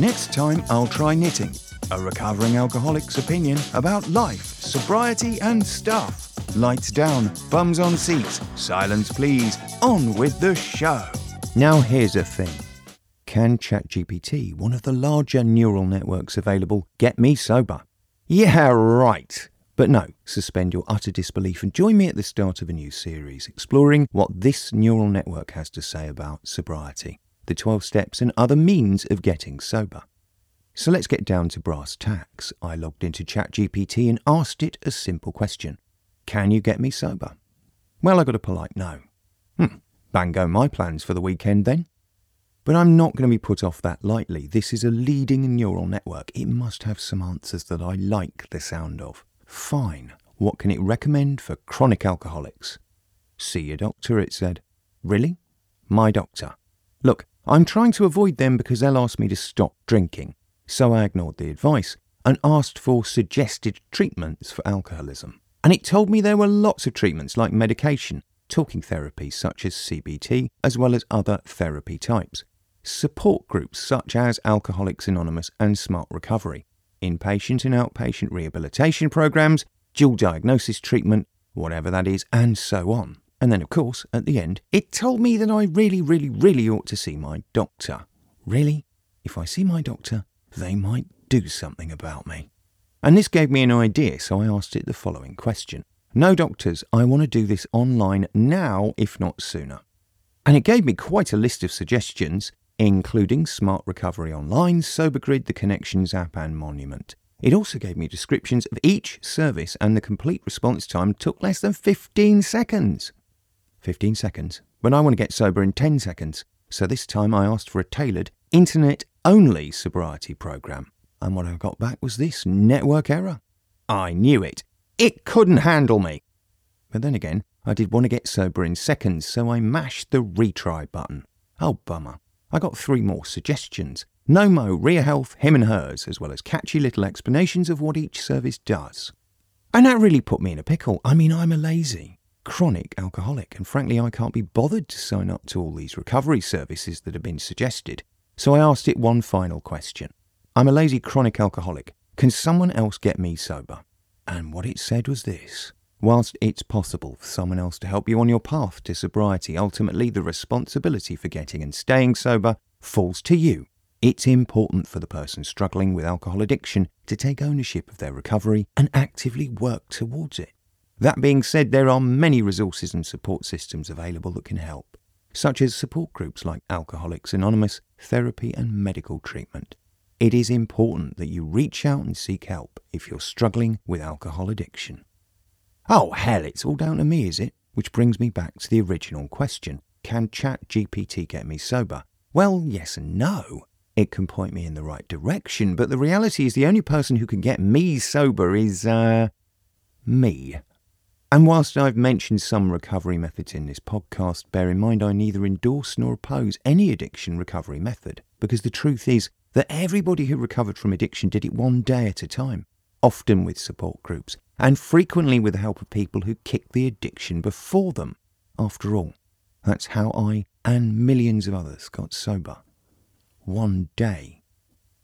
Next time, I'll try knitting, a recovering alcoholic's opinion about life, sobriety, and stuff. Lights down, bums on seats, silence please, on with the show. Now, here's a thing Can ChatGPT, one of the larger neural networks available, get me sober? Yeah, right. But no, suspend your utter disbelief and join me at the start of a new series exploring what this neural network has to say about sobriety, the 12 steps, and other means of getting sober. So let's get down to brass tacks. I logged into ChatGPT and asked it a simple question Can you get me sober? Well, I got a polite no. Hmm, bango my plans for the weekend then. But I'm not going to be put off that lightly. This is a leading neural network. It must have some answers that I like the sound of. Fine. What can it recommend for chronic alcoholics? See your doctor, it said. Really? My doctor. Look, I'm trying to avoid them because they'll ask me to stop drinking. So I ignored the advice and asked for suggested treatments for alcoholism. And it told me there were lots of treatments like medication, talking therapy such as CBT, as well as other therapy types, support groups such as Alcoholics Anonymous and Smart Recovery, inpatient and outpatient rehabilitation programs, dual diagnosis treatment, whatever that is, and so on. And then, of course, at the end, it told me that I really, really, really ought to see my doctor. Really? If I see my doctor, they might do something about me. And this gave me an idea, so I asked it the following question No, doctors, I want to do this online now, if not sooner. And it gave me quite a list of suggestions, including Smart Recovery Online, SoberGrid, the Connections app, and Monument. It also gave me descriptions of each service, and the complete response time took less than 15 seconds. 15 seconds, but I want to get sober in 10 seconds. So this time I asked for a tailored, internet only sobriety program. And what I got back was this network error. I knew it. It couldn't handle me. But then again, I did want to get sober in seconds, so I mashed the retry button. Oh, bummer. I got three more suggestions Nomo, Ria Health, Him and Hers, as well as catchy little explanations of what each service does. And that really put me in a pickle. I mean, I'm a lazy, chronic alcoholic, and frankly, I can't be bothered to sign up to all these recovery services that have been suggested. So I asked it one final question I'm a lazy chronic alcoholic. Can someone else get me sober? And what it said was this Whilst it's possible for someone else to help you on your path to sobriety, ultimately the responsibility for getting and staying sober falls to you. It's important for the person struggling with alcohol addiction to take ownership of their recovery and actively work towards it. That being said, there are many resources and support systems available that can help, such as support groups like Alcoholics Anonymous, therapy, and medical treatment. It is important that you reach out and seek help if you're struggling with alcohol addiction. Oh, hell, it's all down to me, is it? Which brings me back to the original question Can ChatGPT get me sober? Well, yes and no. It can point me in the right direction, but the reality is the only person who can get me sober is, uh, me. And whilst I've mentioned some recovery methods in this podcast, bear in mind I neither endorse nor oppose any addiction recovery method, because the truth is that everybody who recovered from addiction did it one day at a time, often with support groups, and frequently with the help of people who kicked the addiction before them. After all, that's how I and millions of others got sober. One day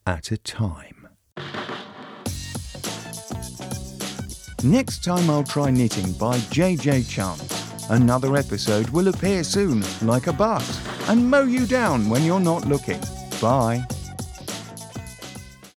at a time. Next time I'll try knitting by JJ Chance. Another episode will appear soon, like a bus, and mow you down when you're not looking. Bye.